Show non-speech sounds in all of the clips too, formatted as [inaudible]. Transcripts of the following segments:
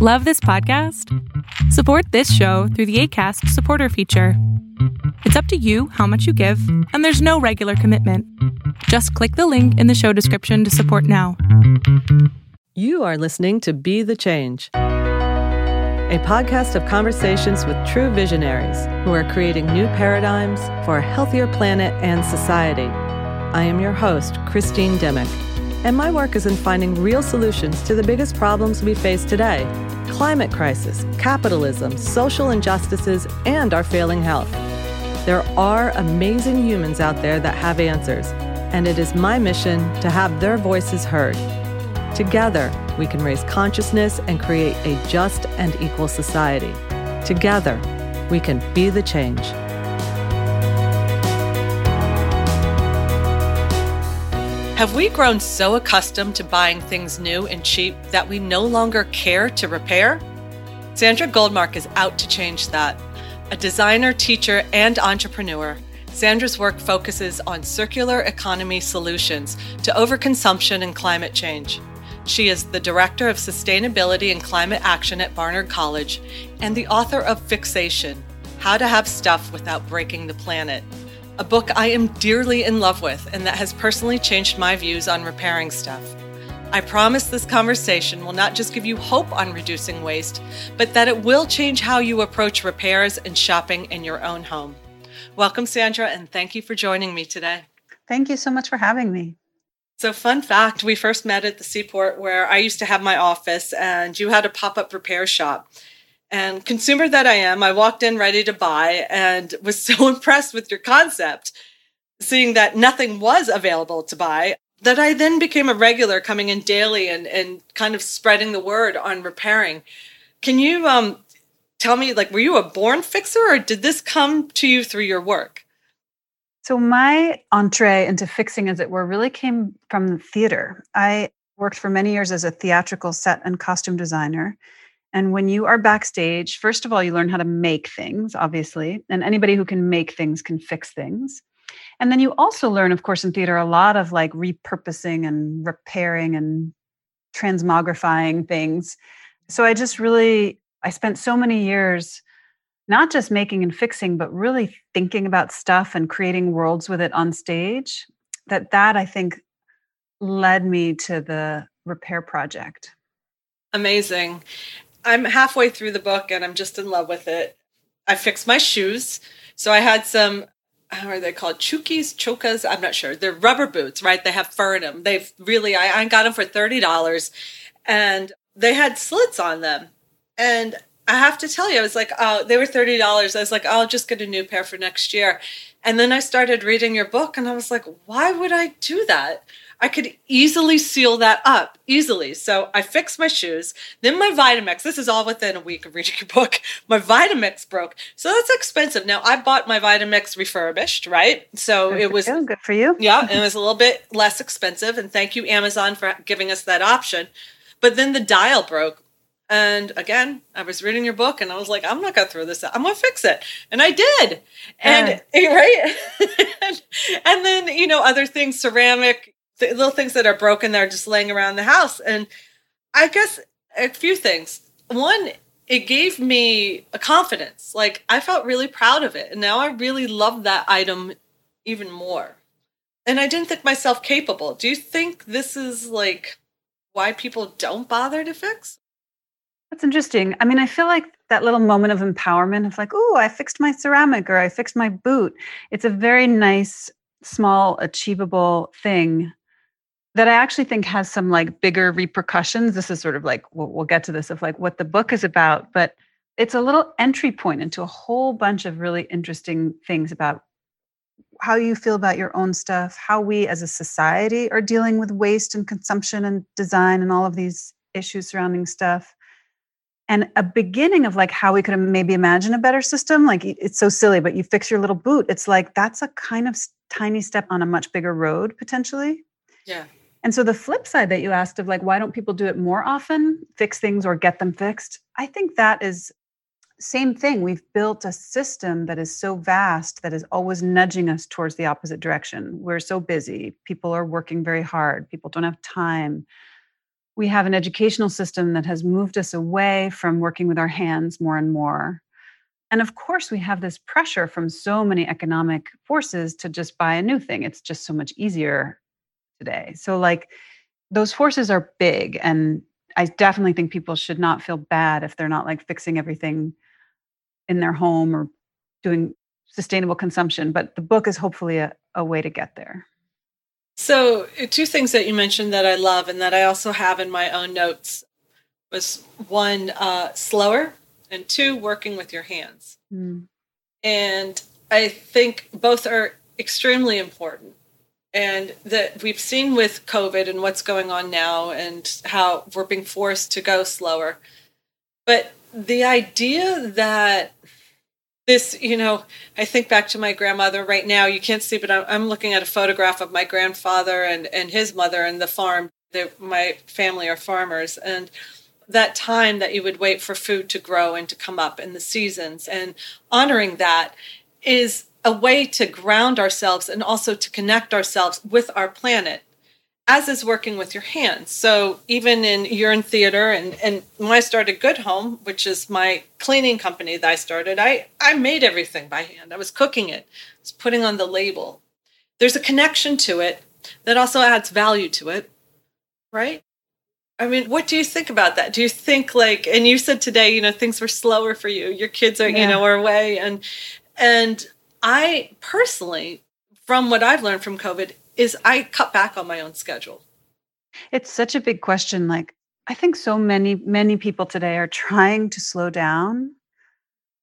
Love this podcast? Support this show through the ACAST supporter feature. It's up to you how much you give, and there's no regular commitment. Just click the link in the show description to support now. You are listening to Be the Change, a podcast of conversations with true visionaries who are creating new paradigms for a healthier planet and society. I am your host, Christine Dimmick, and my work is in finding real solutions to the biggest problems we face today climate crisis, capitalism, social injustices, and our failing health. There are amazing humans out there that have answers, and it is my mission to have their voices heard. Together, we can raise consciousness and create a just and equal society. Together, we can be the change. Have we grown so accustomed to buying things new and cheap that we no longer care to repair? Sandra Goldmark is out to change that. A designer, teacher, and entrepreneur, Sandra's work focuses on circular economy solutions to overconsumption and climate change. She is the Director of Sustainability and Climate Action at Barnard College and the author of Fixation How to Have Stuff Without Breaking the Planet a book I am dearly in love with and that has personally changed my views on repairing stuff. I promise this conversation will not just give you hope on reducing waste, but that it will change how you approach repairs and shopping in your own home. Welcome, Sandra, and thank you for joining me today. Thank you so much for having me. So, fun fact we first met at the seaport where I used to have my office, and you had a pop up repair shop. And consumer that I am, I walked in ready to buy and was so [laughs] impressed with your concept, seeing that nothing was available to buy, that I then became a regular coming in daily and, and kind of spreading the word on repairing. Can you um, tell me, like, were you a born fixer or did this come to you through your work? So, my entree into fixing, as it were, really came from the theater. I worked for many years as a theatrical set and costume designer. And when you are backstage, first of all, you learn how to make things, obviously, and anybody who can make things can fix things. And then you also learn, of course, in theater, a lot of like repurposing and repairing and transmogrifying things. So I just really, I spent so many years not just making and fixing, but really thinking about stuff and creating worlds with it on stage. That that I think led me to the repair project. Amazing. I'm halfway through the book and I'm just in love with it. I fixed my shoes. So I had some, how are they called? Chukis, chokas? I'm not sure. They're rubber boots, right? They have fur in them. They've really, I, I got them for $30 and they had slits on them. And I have to tell you, I was like, oh, they were $30. I was like, oh, I'll just get a new pair for next year. And then I started reading your book and I was like, why would I do that? I could easily seal that up easily. So I fixed my shoes. Then my Vitamix, this is all within a week of reading your book. [laughs] My Vitamix broke. So that's expensive. Now I bought my Vitamix refurbished, right? So good it was you. good for you. yeah, it was a little bit less expensive. And thank you, Amazon, for giving us that option. But then the dial broke. And again, I was reading your book and I was like, I'm not gonna throw this out. I'm gonna fix it. And I did. And [laughs] right. and, [laughs] and then, you know, other things, ceramic, the little things that are broken that are just laying around the house. And I guess a few things. One, it gave me a confidence. Like I felt really proud of it. And now I really love that item even more. And I didn't think myself capable. Do you think this is like why people don't bother to fix? That's interesting. I mean, I feel like that little moment of empowerment of like, oh, I fixed my ceramic or I fixed my boot. It's a very nice, small, achievable thing that I actually think has some like bigger repercussions. This is sort of like we'll, we'll get to this of like what the book is about, but it's a little entry point into a whole bunch of really interesting things about how you feel about your own stuff, how we as a society are dealing with waste and consumption and design and all of these issues surrounding stuff. And a beginning of like how we could maybe imagine a better system. Like it's so silly, but you fix your little boot. It's like that's a kind of tiny step on a much bigger road potentially. Yeah. And so the flip side that you asked of like, why don't people do it more often, fix things or get them fixed? I think that is same thing. We've built a system that is so vast that is always nudging us towards the opposite direction. We're so busy. People are working very hard. People don't have time. we have an educational system that has moved us away from working with our hands more and more. And of course, we have this pressure from so many economic forces to just buy a new thing. It's just so much easier today. So, like, those forces are big. And I definitely think people should not feel bad if they're not like fixing everything in their home or doing sustainable consumption. But the book is hopefully a, a way to get there. So, uh, two things that you mentioned that I love and that I also have in my own notes was one, uh, slower, and two, working with your hands. Mm. And I think both are extremely important. And that we've seen with COVID and what's going on now and how we're being forced to go slower. But the idea that this, you know, I think back to my grandmother right now. You can't see, but I'm, I'm looking at a photograph of my grandfather and, and his mother and the farm. They're, my family are farmers. And that time that you would wait for food to grow and to come up in the seasons and honoring that is a way to ground ourselves and also to connect ourselves with our planet as is working with your hands. So even in you're theater and and when I started Good Home, which is my cleaning company that I started, I I made everything by hand. I was cooking it, I was putting on the label. There's a connection to it that also adds value to it, right? I mean, what do you think about that? Do you think like and you said today, you know, things were slower for you. Your kids are, yeah. you know, are away and and I personally from what I've learned from COVID, is I cut back on my own schedule. It's such a big question. Like, I think so many, many people today are trying to slow down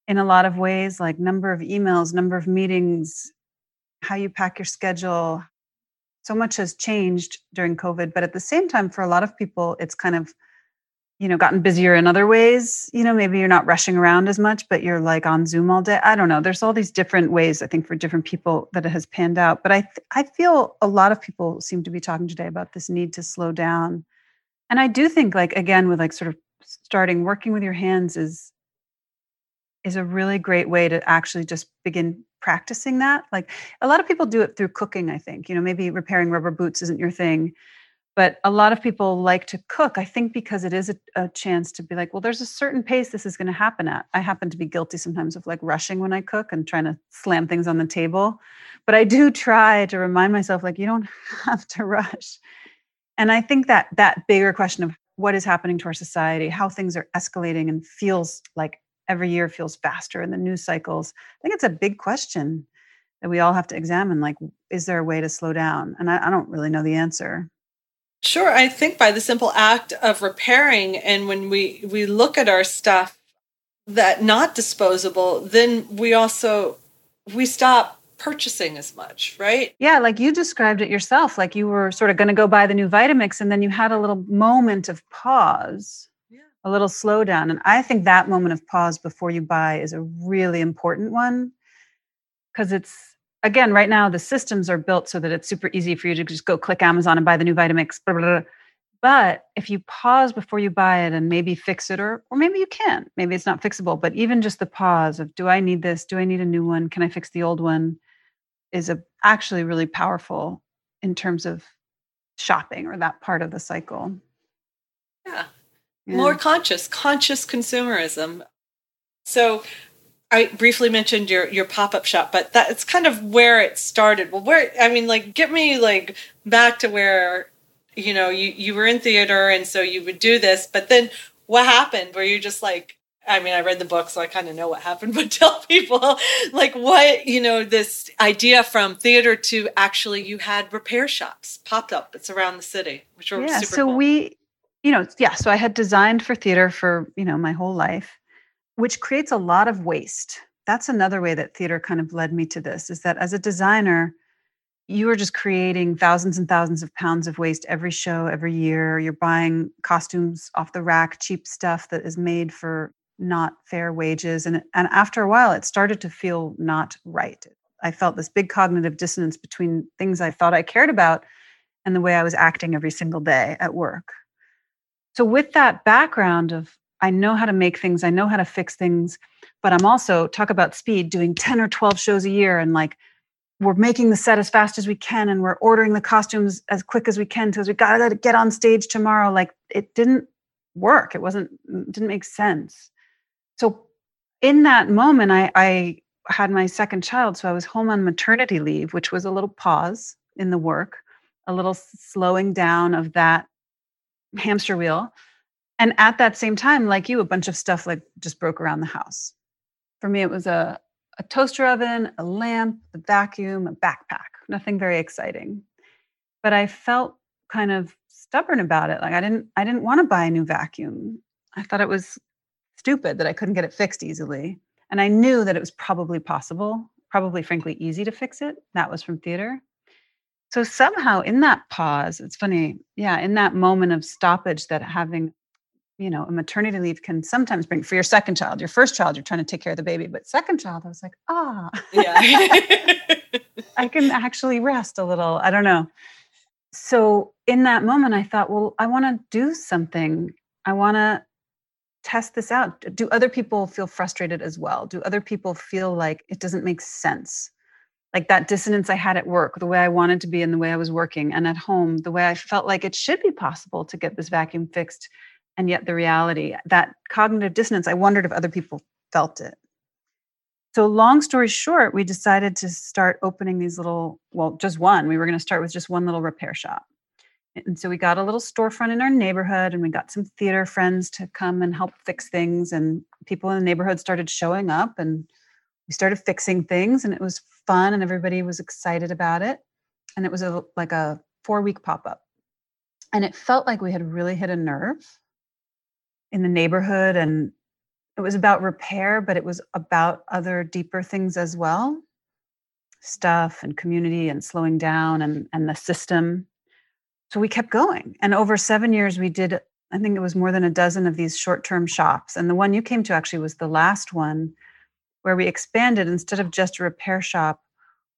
in a lot of ways, like number of emails, number of meetings, how you pack your schedule. So much has changed during COVID. But at the same time, for a lot of people, it's kind of you know gotten busier in other ways you know maybe you're not rushing around as much but you're like on zoom all day. I don't know. There's all these different ways i think for different people that it has panned out but i th- i feel a lot of people seem to be talking today about this need to slow down. And i do think like again with like sort of starting working with your hands is is a really great way to actually just begin practicing that. Like a lot of people do it through cooking i think. You know maybe repairing rubber boots isn't your thing but a lot of people like to cook i think because it is a, a chance to be like well there's a certain pace this is going to happen at. I happen to be guilty sometimes of like rushing when i cook and trying to slam things on the table. But i do try to remind myself like you don't [laughs] have to rush. And i think that that bigger question of what is happening to our society how things are escalating and feels like every year feels faster in the news cycles i think it's a big question that we all have to examine like is there a way to slow down? And I, I don't really know the answer Sure, I think by the simple act of repairing and when we we look at our stuff that not disposable, then we also we stop purchasing as much, right? Yeah, like you described it yourself, like you were sort of going to go buy the new Vitamix and then you had a little moment of pause. Yeah. A little slowdown. And I think that moment of pause before you buy is a really important one because it's again, right now the systems are built so that it's super easy for you to just go click Amazon and buy the new Vitamix. Blah, blah, blah. But if you pause before you buy it and maybe fix it, or or maybe you can, maybe it's not fixable, but even just the pause of do I need this? Do I need a new one? Can I fix the old one? Is a, actually really powerful in terms of shopping or that part of the cycle. Yeah. yeah. More conscious, conscious consumerism. So I briefly mentioned your your pop up shop, but that's kind of where it started. Well, where I mean, like, get me like back to where you know you you were in theater, and so you would do this. But then, what happened? Were you just like? I mean, I read the book, so I kind of know what happened. [laughs] But tell people, like, what you know, this idea from theater to actually, you had repair shops popped up. It's around the city, which were yeah. so cool. we, you know, yeah. So I had designed for theater for you know my whole life which creates a lot of waste. That's another way that theater kind of led me to this is that as a designer, you are just creating thousands and thousands of pounds of waste every show, every year. You're buying costumes off the rack, cheap stuff that is made for not fair wages. And, and after a while, it started to feel not right. I felt this big cognitive dissonance between things I thought I cared about and the way I was acting every single day at work. So, with that background of I know how to make things, I know how to fix things, but I'm also talk about speed, doing 10 or 12 shows a year and like we're making the set as fast as we can and we're ordering the costumes as quick as we can because we got to get on stage tomorrow. Like it didn't work. It wasn't it didn't make sense. So in that moment i i had my second child so i was home on maternity leave which was a little pause in the work a little slowing down of that hamster wheel and at that same time like you a bunch of stuff like just broke around the house for me it was a a toaster oven, a lamp, a vacuum, a backpack. Nothing very exciting. But I felt kind of stubborn about it. Like I didn't I didn't want to buy a new vacuum. I thought it was stupid that I couldn't get it fixed easily. And I knew that it was probably possible, probably frankly easy to fix it. That was from theater. So somehow in that pause, it's funny, yeah, in that moment of stoppage that having you know, a maternity leave can sometimes bring for your second child. Your first child, you're trying to take care of the baby, but second child, I was like, ah, yeah, [laughs] I can actually rest a little. I don't know. So in that moment, I thought, well, I want to do something. I want to test this out. Do other people feel frustrated as well? Do other people feel like it doesn't make sense? Like that dissonance I had at work, the way I wanted to be and the way I was working, and at home, the way I felt like it should be possible to get this vacuum fixed and yet the reality that cognitive dissonance i wondered if other people felt it. So long story short we decided to start opening these little well just one. We were going to start with just one little repair shop. And so we got a little storefront in our neighborhood and we got some theater friends to come and help fix things and people in the neighborhood started showing up and we started fixing things and it was fun and everybody was excited about it. And it was a like a four week pop-up. And it felt like we had really hit a nerve in the neighborhood and it was about repair but it was about other deeper things as well. Stuff and community and slowing down and and the system. So we kept going and over 7 years we did i think it was more than a dozen of these short-term shops and the one you came to actually was the last one where we expanded. Instead of just a repair shop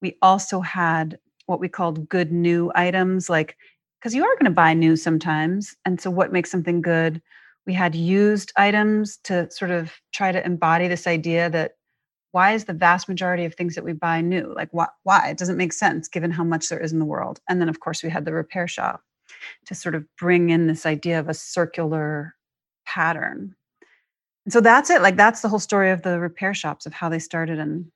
we also had what we called good new items like because you are going to buy new sometimes and so what makes something good we had used items to sort of try to embody this idea that why is the vast majority of things that we buy new? Like why, why? It doesn't make sense given how much there is in the world. And then of course we had the repair shop to sort of bring in this idea of a circular pattern. And so that's it. Like that's the whole story of the repair shops of how they started and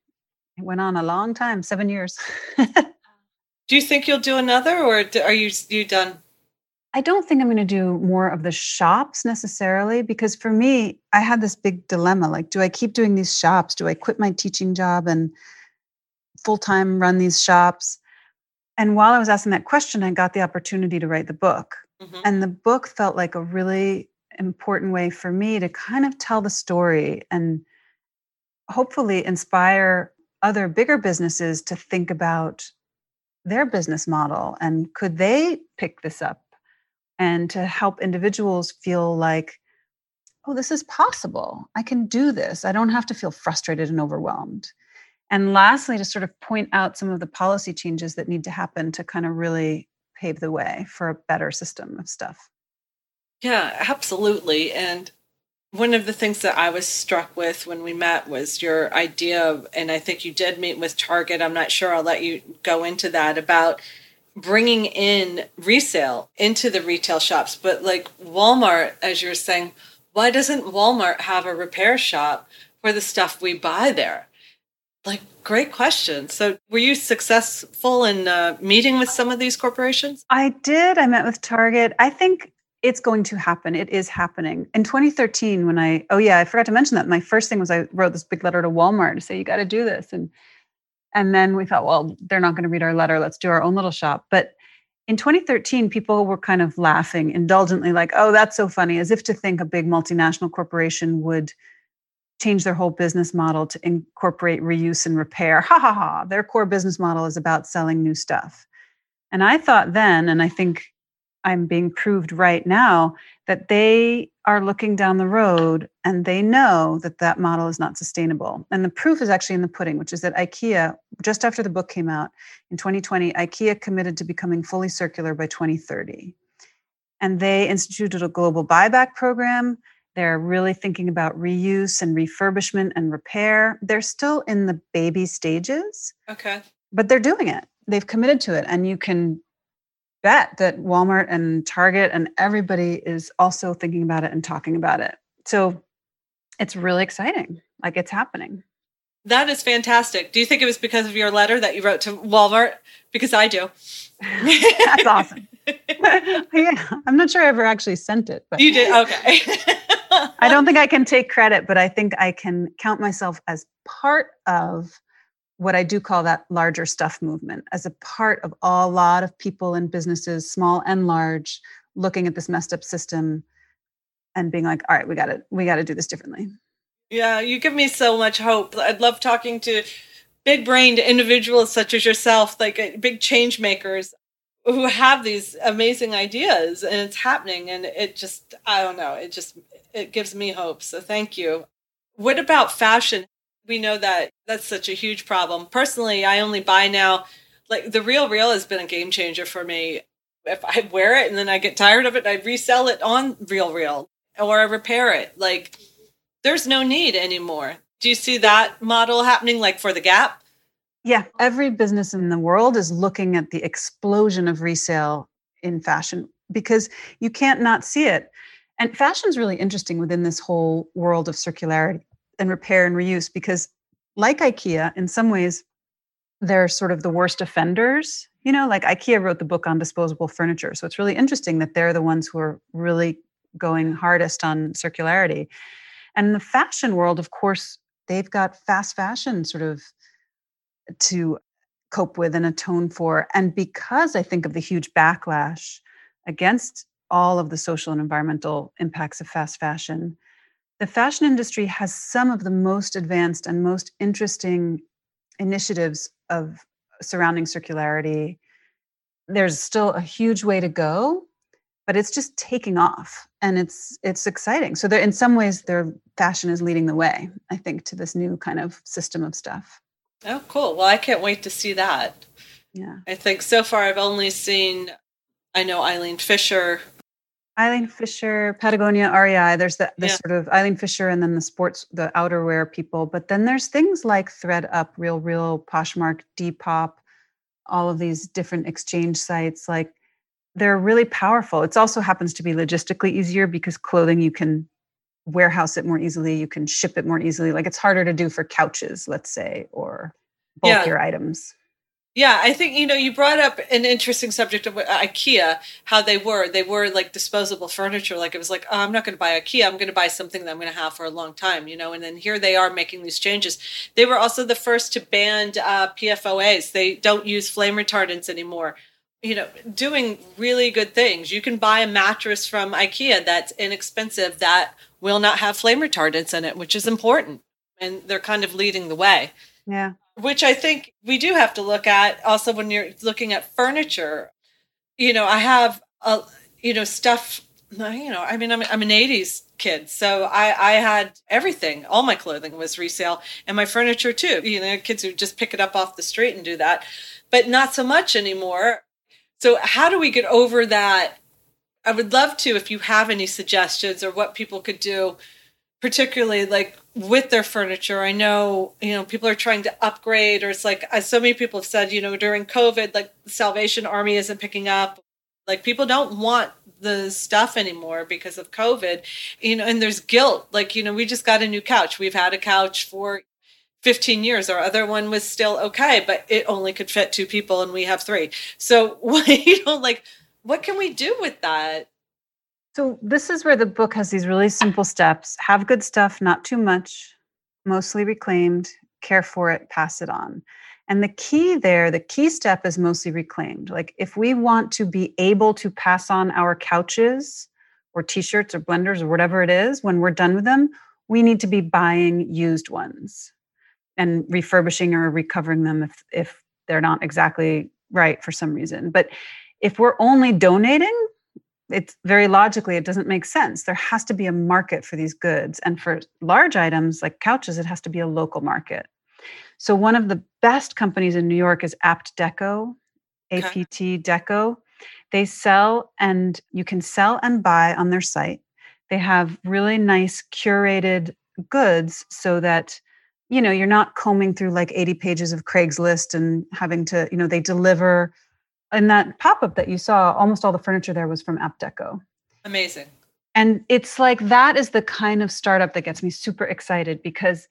it went on a long time seven years. [laughs] Do you think you'll do another or are you you done I don't think I'm going to do more of the shops necessarily because for me, I had this big dilemma like, do I keep doing these shops? Do I quit my teaching job and full time run these shops? And while I was asking that question, I got the opportunity to write the book. Mm-hmm. And the book felt like a really important way for me to kind of tell the story and hopefully inspire other bigger businesses to think about their business model and could they pick this up and to help individuals feel like, oh, this is possible. I can do this. I don't have to feel frustrated and overwhelmed. And lastly, to sort of point out some of the policy changes that need to happen to kind of really pave the way for a better system of stuff. Yeah, absolutely. And one of the things that I was struck with when we met was your idea of, and I think you did meet with Target. I'm not sure. I'll let you go into that about bringing in resale into the retail shops. But like Walmart, as you're saying, why doesn't Walmart have a repair shop for the stuff we buy there? Like, great question. So, were you successful in uh, meeting with some of these corporations? I did. I met with Target. I think it's going to happen. It is happening. In 2013, when I, oh yeah, I forgot to mention that. My first thing was I wrote this big letter to Walmart to say, you got to do this. And and then we thought, well, they're not going to read our letter. Let's do our own little shop. But in 2013, people were kind of laughing indulgently, like, oh, that's so funny, as if to think a big multinational corporation would change their whole business model to incorporate reuse and repair. Ha ha ha. Their core business model is about selling new stuff. And I thought then, and I think I'm being proved right now that they are looking down the road and they know that that model is not sustainable. And the proof is actually in the pudding, which is that IKEA, just after the book came out in 2020, IKEA committed to becoming fully circular by 2030. And they instituted a global buyback program. They're really thinking about reuse and refurbishment and repair. They're still in the baby stages. Okay. but they're doing it. They've committed to it. And you can bet that Walmart and Target and everybody is also thinking about it and talking about it. So it's really exciting. Like it's happening. That is fantastic. Do you think it was because of your letter that you wrote to Walmart? Because I do. [laughs] [laughs] That's awesome. [laughs] yeah, I'm not sure I ever actually sent it, but you did. Okay. I don't think I can take credit, but I think I can count myself as part of what I do call that larger stuff movement, as a part of a lot of people and businesses, small and large, looking at this messed up system and being like, all right, we got to we got to do this differently. Yeah, you give me so much hope. I'd love talking to big brained individuals such as yourself, like uh, big change makers who have these amazing ideas and it's happening and it just I don't know, it just it gives me hope. So thank you. What about fashion? We know that that's such a huge problem. Personally, I only buy now like the real real has been a game changer for me. If I wear it and then I get tired of it, I resell it on real real or I repair it. Like there's no need anymore. Do you see that model happening like for the Gap? Yeah, every business in the world is looking at the explosion of resale in fashion because you can't not see it. And fashion is really interesting within this whole world of circularity and repair and reuse because, like IKEA, in some ways, they're sort of the worst offenders. You know, like IKEA wrote the book on disposable furniture. So it's really interesting that they're the ones who are really going hardest on circularity. And in the fashion world, of course, they've got fast fashion sort of to cope with and atone for. And because I think of the huge backlash against all of the social and environmental impacts of fast fashion, the fashion industry has some of the most advanced and most interesting initiatives of surrounding circularity. There's still a huge way to go, but it's just taking off and it's it's exciting. So in some ways their fashion is leading the way i think to this new kind of system of stuff. Oh cool. Well i can't wait to see that. Yeah. I think so far i've only seen i know eileen fisher eileen fisher patagonia rei there's the, the yeah. sort of eileen fisher and then the sports the outerwear people but then there's things like ThredUp, real real poshmark depop all of these different exchange sites like they're really powerful. It also happens to be logistically easier because clothing you can warehouse it more easily, you can ship it more easily. Like it's harder to do for couches, let's say, or bulkier yeah. items. Yeah, I think you know you brought up an interesting subject of IKEA, how they were. They were like disposable furniture. Like it was like, oh, I'm not going to buy IKEA. I'm going to buy something that I'm going to have for a long time. You know, and then here they are making these changes. They were also the first to ban uh, PFOAs. They don't use flame retardants anymore you know, doing really good things. You can buy a mattress from IKEA that's inexpensive that will not have flame retardants in it, which is important. And they're kind of leading the way. Yeah. Which I think we do have to look at also when you're looking at furniture. You know, I have a you know stuff you know, I mean I'm I'm an 80s kid. So I I had everything. All my clothing was resale and my furniture too. You know, kids who just pick it up off the street and do that. But not so much anymore so, how do we get over that? I would love to if you have any suggestions or what people could do, particularly like with their furniture. I know, you know, people are trying to upgrade, or it's like, as so many people have said, you know, during COVID, like Salvation Army isn't picking up. Like, people don't want the stuff anymore because of COVID, you know, and there's guilt. Like, you know, we just got a new couch. We've had a couch for 15 years. Our other one was still okay, but it only could fit two people and we have three. So, [laughs] you know, like, what can we do with that? So, this is where the book has these really simple steps have good stuff, not too much, mostly reclaimed, care for it, pass it on. And the key there, the key step is mostly reclaimed. Like, if we want to be able to pass on our couches or t shirts or blenders or whatever it is when we're done with them, we need to be buying used ones and refurbishing or recovering them if if they're not exactly right for some reason. But if we're only donating, it's very logically it doesn't make sense. There has to be a market for these goods, and for large items like couches, it has to be a local market. So one of the best companies in New York is Apt Deco, APT Deco. They sell and you can sell and buy on their site. They have really nice curated goods so that you know, you're not combing through like 80 pages of Craigslist and having to, you know, they deliver. And that pop up that you saw, almost all the furniture there was from Apt Deco. Amazing. And it's like that is the kind of startup that gets me super excited because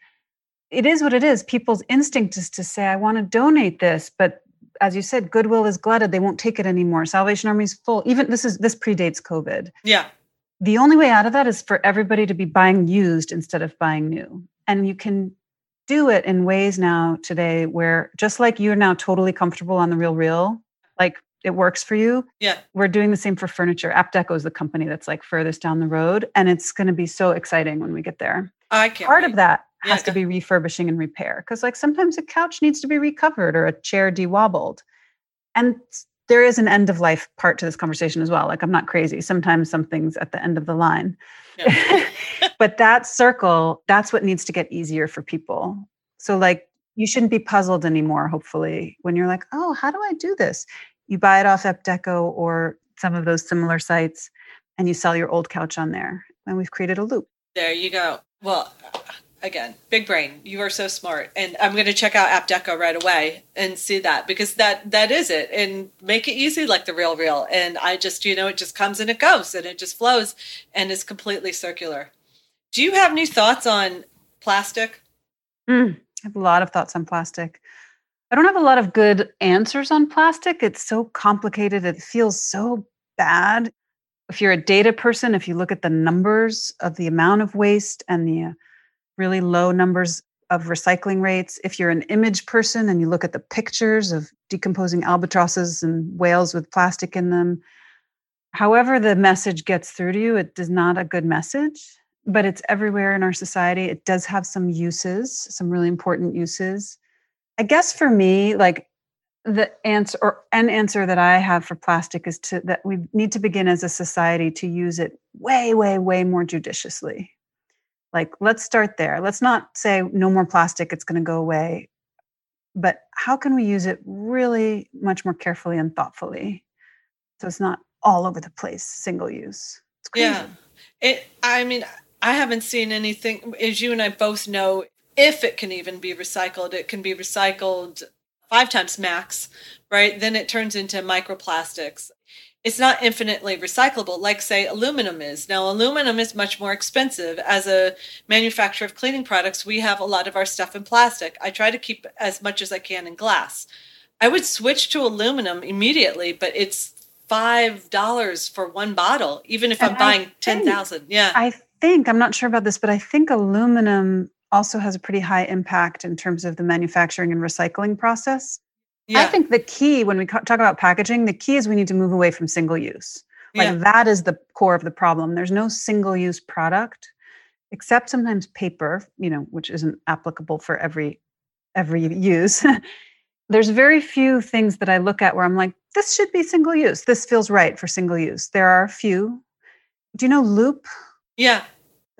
it is what it is. People's instinct is to say, I want to donate this, but as you said, Goodwill is glutted. They won't take it anymore. Salvation Army is full. Even this is this predates COVID. Yeah. The only way out of that is for everybody to be buying used instead of buying new. And you can do it in ways now today where just like you're now totally comfortable on the real real, like it works for you. Yeah. We're doing the same for furniture. Apt Deco is the company that's like furthest down the road. And it's going to be so exciting when we get there. I can't. Part wait. of that Yeah, has to be refurbishing and repair because like sometimes a couch needs to be recovered or a chair dewobbled and there is an end of life part to this conversation as well like i'm not crazy sometimes something's at the end of the line Yeah. [laughs] but that circle that's what needs to get easier for people so like you shouldn't be puzzled anymore hopefully when you're like oh how do i do this you buy it off Apt Deco or some of those similar sites and you sell your old couch on there and we've created a loop There you go. Well, again, big brain. You are so smart, and I'm going to check out Apt Deco right away and see that because that that is it, and make it easy like the real real. And I just, you know, it just comes and it goes, and it just flows, and it's completely circular. Do you have any thoughts on plastic? Mm, I have a lot of thoughts on plastic. I don't have a lot of good answers on plastic. It's so complicated. It feels so bad. If you're a data person, if you look at the numbers of the amount of waste and the really low numbers of recycling rates, if you're an image person and you look at the pictures of decomposing albatrosses and whales with plastic in them, however the message gets through to you, it is not a good message but it's everywhere in our society. It does have some uses, some really important uses. I guess for me, like the answer or an answer that I have for plastic is to that we need to begin as a society to use it way, way, way more judiciously. Like, let's start there. Let's not say no more plastic, it's going to go away. But how can we use it really much more carefully and thoughtfully so it's not all over the place, single use? It's crazy. Yeah. It. I mean, I haven't seen anything. As you and I both know, if it can even be recycled, it can be recycled five times max, right? Then it turns into microplastics. It's not infinitely recyclable, like say aluminum is. Now, aluminum is much more expensive. As a manufacturer of cleaning products, we have a lot of our stuff in plastic. I try to keep as much as I can in glass. I would switch to aluminum immediately, but it's five dollars for one bottle, even if And I'm I buying think- ten thousand. Yeah. I think, I'm not sure about this, but I think aluminum also has a pretty high impact in terms of the manufacturing and recycling process. yeah. I think the key when we talk about packaging, the key is we need to move away from single use. Like yeah. that is the core of the problem. There's no single use product except sometimes paper, you know, which isn't applicable for every every use. [laughs] There's very few things that I look at where I'm like this should be single use. This feels right for single use. There are a few. Do you know Loop? Yeah.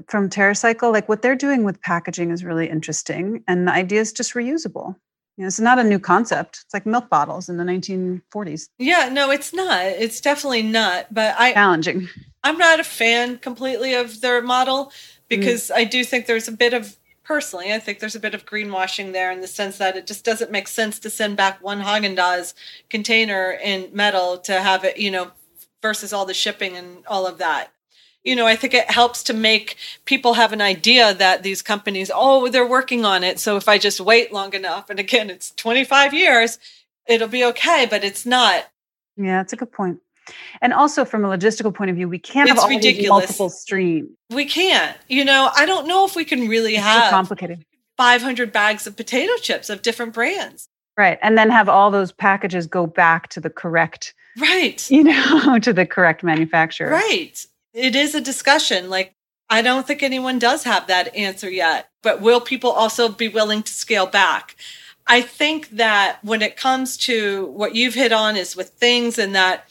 from TerraCycle, like what they're doing with packaging is really interesting. And the idea is just reusable. You know, it's not a new concept. It's like milk bottles in the 1940s. Yeah, no, it's not. It's definitely not. But I, Challenging. I'm not a fan completely of their model mm. because I do think there's a bit of personally, I think there's a bit of greenwashing there in the sense that it just doesn't make sense to send back one Haagen Dazs container in metal to have it, you know, versus all the shipping and all of that. You know, I think it helps to make people have an idea that these companies, oh, they're working on it. So if I just wait long enough, and again, it's 25 years, it'll be okay, but it's not. Yeah, that's a good point. And also from a logistical point of view, we can't It's have all these multiple streams. We can't. You know, I don't know if we can really It's so have complicated. 500 bags of potato chips of different brands. Right. And then have all those packages go back to the correct, Right. [laughs] you know, to the correct manufacturer. Right. It is a discussion. Like, I don't think anyone does have that answer yet, but will people also be willing to scale back? I think that when it comes to what you've hit on is with things and that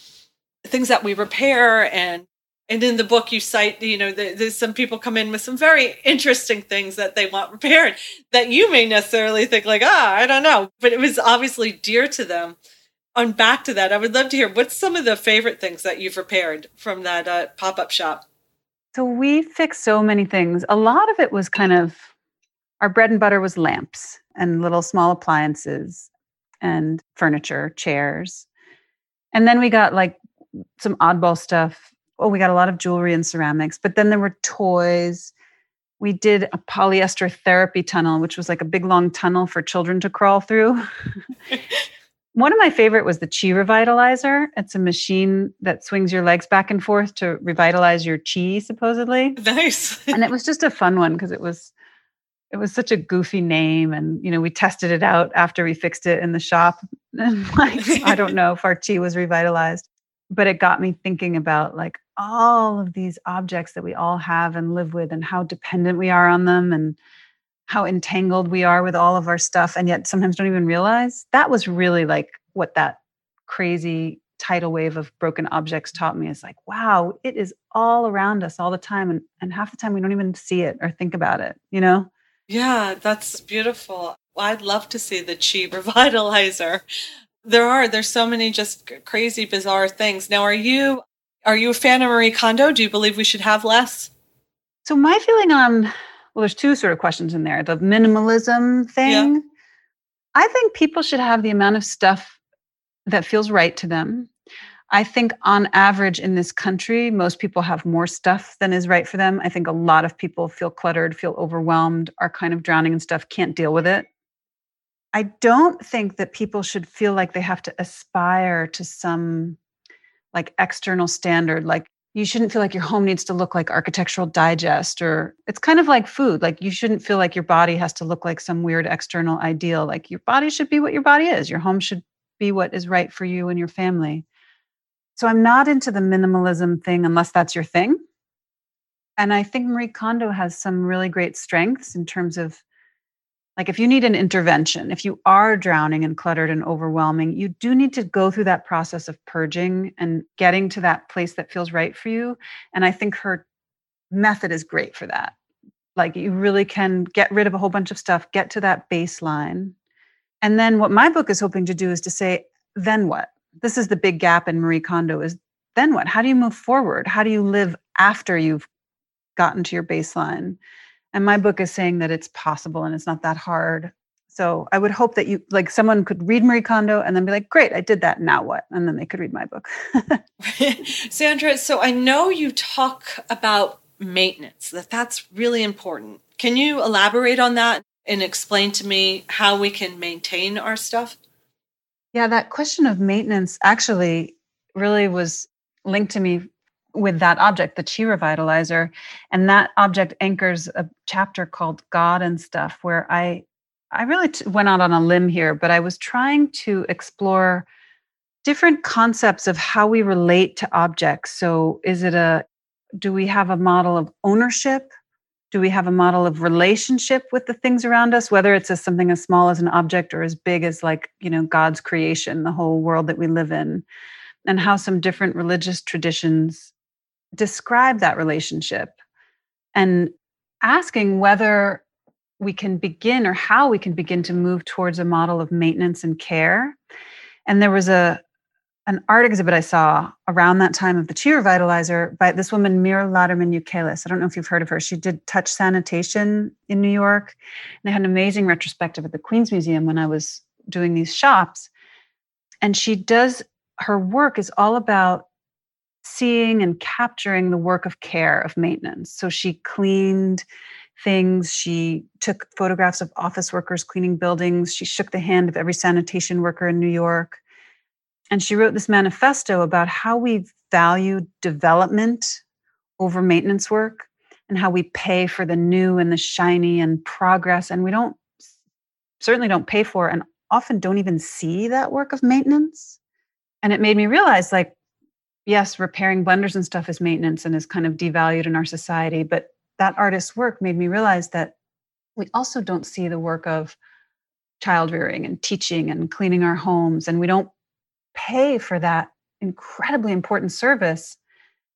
things that we repair and and in the book you cite you know there- there's some people come in with some very interesting things that they want repaired that you may necessarily think like ah i don't know but it was obviously dear to them on back to that i would love to hear what's some of the favorite things that you've repaired from that uh, pop-up shop So we fixed so many things. A lot of it was kind of our bread and butter was lamps and little small appliances and furniture, chairs. And then we got like some oddball stuff. Oh, we got a lot of jewelry and ceramics, but then there were toys. We did a polyester therapy tunnel, which was like a big long tunnel for children to crawl through. [laughs] One of my favorite was the Chi Revitalizer. It's a machine that swings your legs back and forth to revitalize your chi, supposedly. Nice. and it was just a fun one because it was it was such a goofy name and you know we tested it out after we fixed it in the shop [laughs] and like i don't know if our chi was revitalized but it got me thinking about like all of these objects that we all have and live with and how dependent we are on them and how entangled we are with all of our stuff and yet sometimes don't even realize that was really like what that crazy tidal wave of broken objects taught me is like wow it is all around us all the time and, and half the time we don't even see it or think about it you know yeah, that's beautiful. I'd love to see the Chi [laughs] Revitalizer. There are there's so many just crazy bizarre things. Now, are you are you a fan of Marie Kondo? Do you believe we should have less? So my feeling on well, there's two sort of questions in there. The minimalism thing. Yeah. I think people should have the amount of stuff that feels right to them I think on average in this country, most people have more stuff than is right for them. I think a lot of people feel cluttered, feel overwhelmed, are kind of drowning in stuff, can't deal with it. I don't think that people should feel like they have to aspire to some like external standard. Like you shouldn't feel like your home needs to look like architectural digest or it's kind of like food. Like you shouldn't feel like your body has to look like some weird external ideal. Like your body should be what your body is. Your home should be what is right for you and your family. So I'm not into the minimalism thing unless that's your thing. And I think Marie Kondo has some really great strengths in terms of like if you need an intervention, if you are drowning and cluttered and overwhelming, you do need to go through that process of purging and getting to that place that feels right for you. And I think her method is great for that. Like you really can get rid of a whole bunch of stuff, get to that baseline. And then what my book is hoping to do is to say, then what? this is the big gap in Marie Kondo is then what? How do you move forward? How do you live after you've gotten to your baseline? And my book is saying that it's possible and it's not that hard. So I would hope that you like someone could read Marie Kondo and then be like, great, I did that. Now what? And then they could read my book. [laughs] [laughs] Sandra, so I know you talk about maintenance, that that's really important. Can you elaborate on that and explain to me how we can maintain our stuff? Yeah, that question of maintenance actually really was linked to me with that object, the Chi Revitalizer. And that object anchors a chapter called God and Stuff, where I I really t- went out on a limb here, but I was trying to explore different concepts of how we relate to objects. So is it a do we have a model of ownership do we have a model of relationship with the things around us whether it's as something as small as an object or as big as like you know god's creation the whole world that we live in and how some different religious traditions describe that relationship and asking whether we can begin or how we can begin to move towards a model of maintenance and care and there was a an art exhibit I saw around that time of the Chi Revitalizer by this woman, Mierle Laderman Ukeles. I don't know if you've heard of her. She did touch sanitation in New York. And they had an amazing retrospective at the Queens Museum when I was doing these shops. And she does, her work is all about seeing and capturing the work of care, of maintenance. So she cleaned things. She took photographs of office workers cleaning buildings. She shook the hand of every sanitation worker in New York and she wrote this manifesto about how we value development over maintenance work and how we pay for the new and the shiny and progress and we don't certainly don't pay for and often don't even see that work of maintenance and it made me realize like yes repairing blenders and stuff is maintenance and is kind of devalued in our society but that artist's work made me realize that we also don't see the work of child rearing and teaching and cleaning our homes and we don't pay for that incredibly important service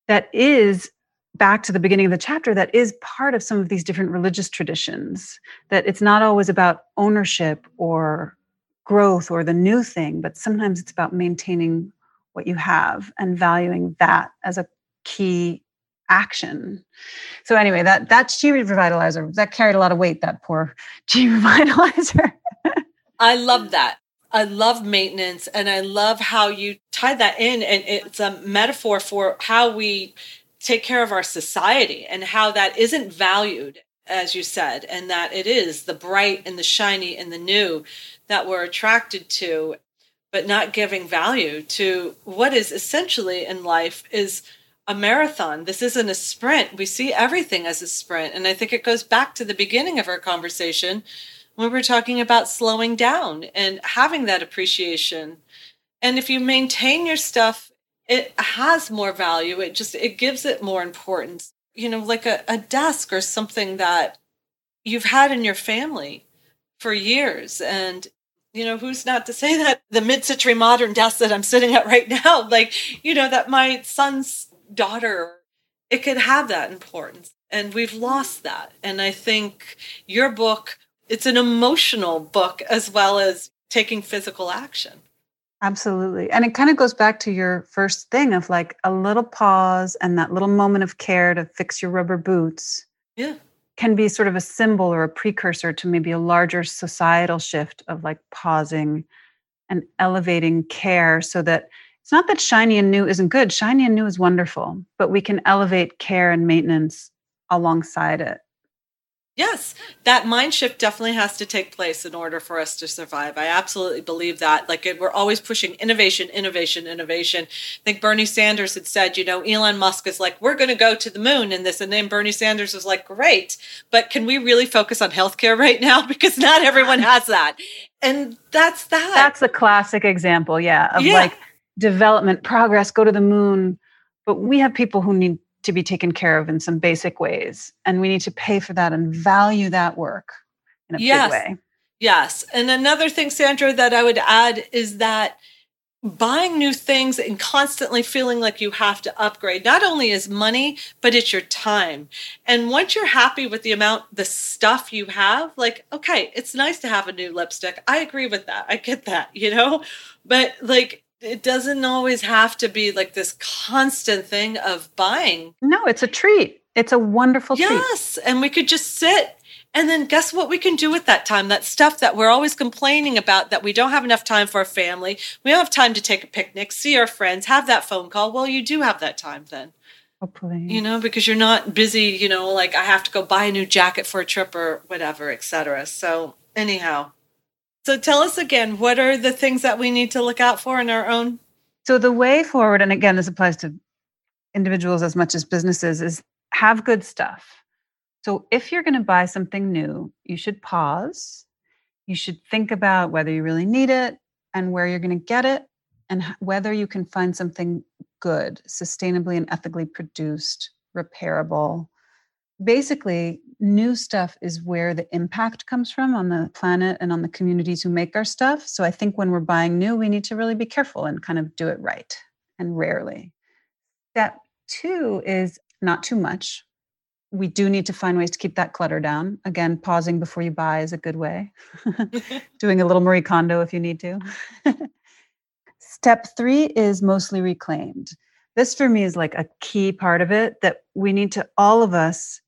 that is back to the beginning of the chapter that is part of some of these different religious traditions that it's not always about ownership or growth or the new thing but sometimes it's about maintaining what you have and valuing that as a key action. So anyway, that that Chi revitalizer that carried a lot of weight. That poor [laughs] Chi revitalizer. I love that. I love maintenance, and I love how you tie that in, and it's a metaphor for how we take care of our society and how that isn't valued, as you said, and that it is the bright and the shiny and the new that we're attracted to, but not giving value to what is essentially in life is a marathon. This isn't a sprint. We see everything as a sprint. And I think it goes back to the beginning of our conversation when we are talking about slowing down and having that appreciation. And if you maintain your stuff, it has more value. It just it gives it more importance. You know, like a, a desk or something that you've had in your family for years. And you know, who's not to say that the mid century modern desk that I'm sitting at right now, [laughs] like, you know, that my son's daughter, it could have that importance. And we've lost that. And I think your book, it's an emotional book as well as taking physical action. Absolutely. And it kind of goes back to your first thing of like a little pause and that little moment of care to fix your rubber boots. Yeah. Can be sort of a symbol or a precursor to maybe a larger societal shift of like pausing and elevating care so that it's not that shiny and new isn't good. Shiny and new is wonderful, but we can elevate care and maintenance alongside it. Yes, that mind shift definitely has to take place in order for us to survive. I absolutely believe that. Like we're always pushing innovation, innovation, innovation. I think Bernie Sanders had said, you know, Elon Musk is like, we're going to go to the moon in this. And then Bernie Sanders was like, great, but can we really focus on healthcare [laughs] right now? Because not everyone has that. And that's that. That's a classic example, yeah, of yeah. like development, progress, go to the moon. But we have people who need to be taken care of in some basic ways. And we need to pay for that and value that work in a yes. big way. Yes. And another thing, Sandra, that I would add is that buying new things and constantly feeling like you have to upgrade not only is money but it's your time and once you're happy with the amount the stuff you have like okay it's nice to have a new lipstick i agree with that i get that you know but like it doesn't always have to be like this constant thing of buying. No, it's a treat. It's a wonderful yes, treat. Yes. And we could just sit and then guess what we can do with that time? That stuff that we're always complaining about that we don't have enough time for our family. We don't have time to take a picnic, see our friends, have that phone call. Well, you do have that time then. Hopefully. You know, because you're not busy, you know, like I have to go buy a new jacket for a trip or whatever, etc. So anyhow, so tell us again, what are the things that we need to look out for in our own? So the way forward, and again, this applies to individuals as much as businesses, is have good stuff. So if you're going to buy something new, you should pause. You should think about whether you really need it and where you're going to get it and whether you can find something good, sustainably and ethically produced, repairable, basically new stuff is where the impact comes from on the planet and on the communities who make our stuff. So i think when we're buying new we need to really be careful and kind of do it right and rarely. Step two is not too much. We do need to find ways to keep that clutter down. Again pausing before you buy is a good way. [laughs] [laughs] Doing a little marie kondo if you need to. [laughs] Step three is mostly reclaimed. This for me is like a key part of it that we need to all of us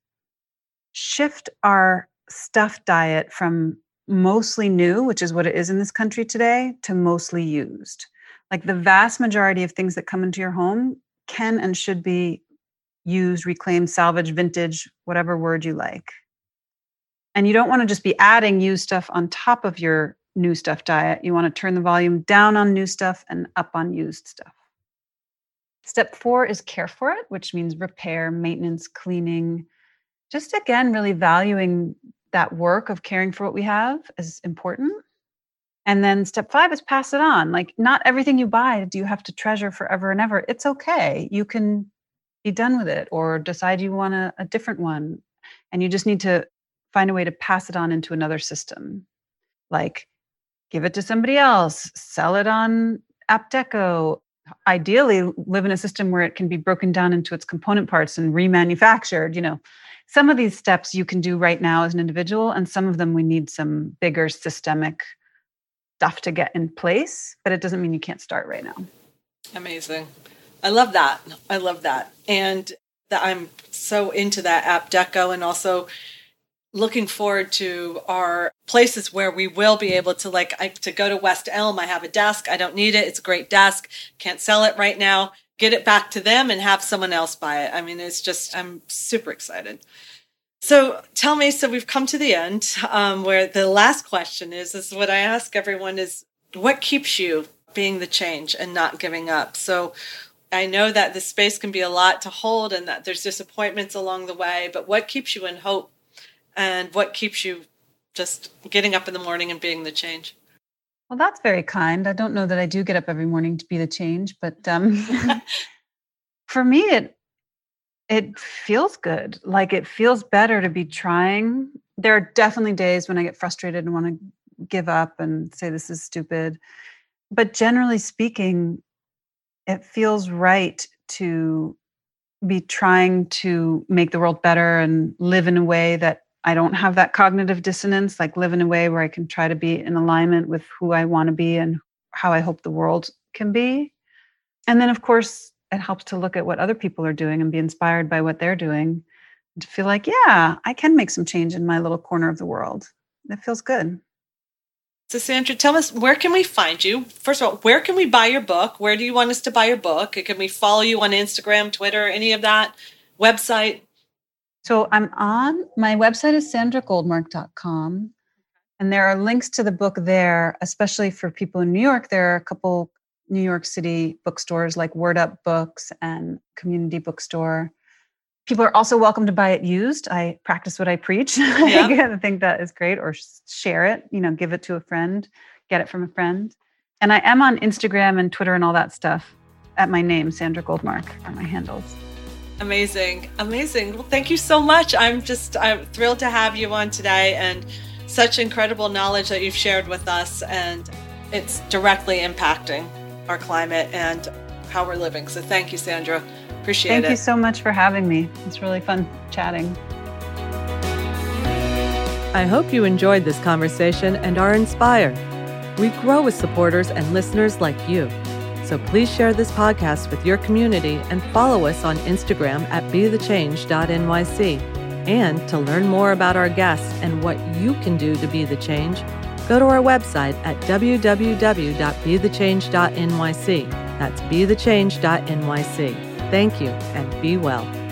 shift our stuff diet from mostly new, which is what it is in this country today, to mostly used. Like the vast majority of things that come into your home can and should be used, reclaimed, salvage, vintage, whatever word you like. And you don't want to just be adding used stuff on top of your new stuff diet. You want to turn the volume down on new stuff and up on used stuff. Step four is care for it, which means repair, maintenance, cleaning, just again, really valuing that work of caring for what we have is important. And then step five is pass it on. Like, not everything you buy do you have to treasure forever and ever. It's okay. You can be done with it or decide you want a, a different one. And you just need to find a way to pass it on into another system. Like, give it to somebody else, sell it on Apt Deco. Ideally, live in a system where it can be broken down into its component parts and remanufactured, you know some of these steps you can do right now as an individual, and some of them we need some bigger systemic stuff to get in place, but it doesn't mean you can't start right now. Amazing. I love that. I love that. And that I'm so into that Apt Deco and also looking forward to our places where we will be able to like I, to go to West Elm. I have a desk. I don't need it. It's a great desk. Can't sell it right now. Get it back to them and have someone else buy it. I mean, it's just I'm super excited. So tell me, so we've come to the end um, where the last question is, is what I ask everyone is what keeps you being the change and not giving up? So I know that the space can be a lot to hold and that there's disappointments along the way, but what keeps you in hope and what keeps you just getting up in the morning and being the change? Well, that's very kind. I don't know that I do get up every morning to be the change, but um, [laughs] [laughs] for me, it it feels good. Like it feels better to be trying. There are definitely days when I get frustrated and want to give up and say this is stupid. But generally speaking, it feels right to be trying to make the world better and live in a way that I don't have that cognitive dissonance, like live in a way where I can try to be in alignment with who I want to be and how I hope the world can be. And then, of course, it helps to look at what other people are doing and be inspired by what they're doing to feel like, yeah, I can make some change in my little corner of the world. That feels good. So, Sandra, tell us where can we find you? First of all, where can we buy your book? Where do you want us to buy your book? Can we follow you on Instagram, Twitter, any of that? Website? So, I'm on my website is sandragoldmark.com. And there are links to the book there, especially for people in New York. There are a couple New York City bookstores like Word Up Books and Community Bookstore. People are also welcome to buy it used. I practice what I preach. [laughs] Yeah. I think that is great, or share it, you know, give it to a friend, get it from a friend. And I am on Instagram and Twitter and all that stuff at my name, Sandra Goldmark, are my handles. Amazing. Amazing. Well, thank you so much. I'm just I'm thrilled to have you on today and such incredible knowledge that you've shared with us and it's directly impacting our climate and how we're living. So thank you, Sandra. Appreciate thank it. Thank you so much for having me. It's really fun chatting. I hope you enjoyed this conversation and are inspired. We grow with supporters and listeners like you. So please share this podcast with your community and follow us on Instagram at bethechange.nyc. And to learn more about our guests and what you can do to be the change, go to our website at www.bethechange.nyc. That's bethechange.nyc. Thank you and be well.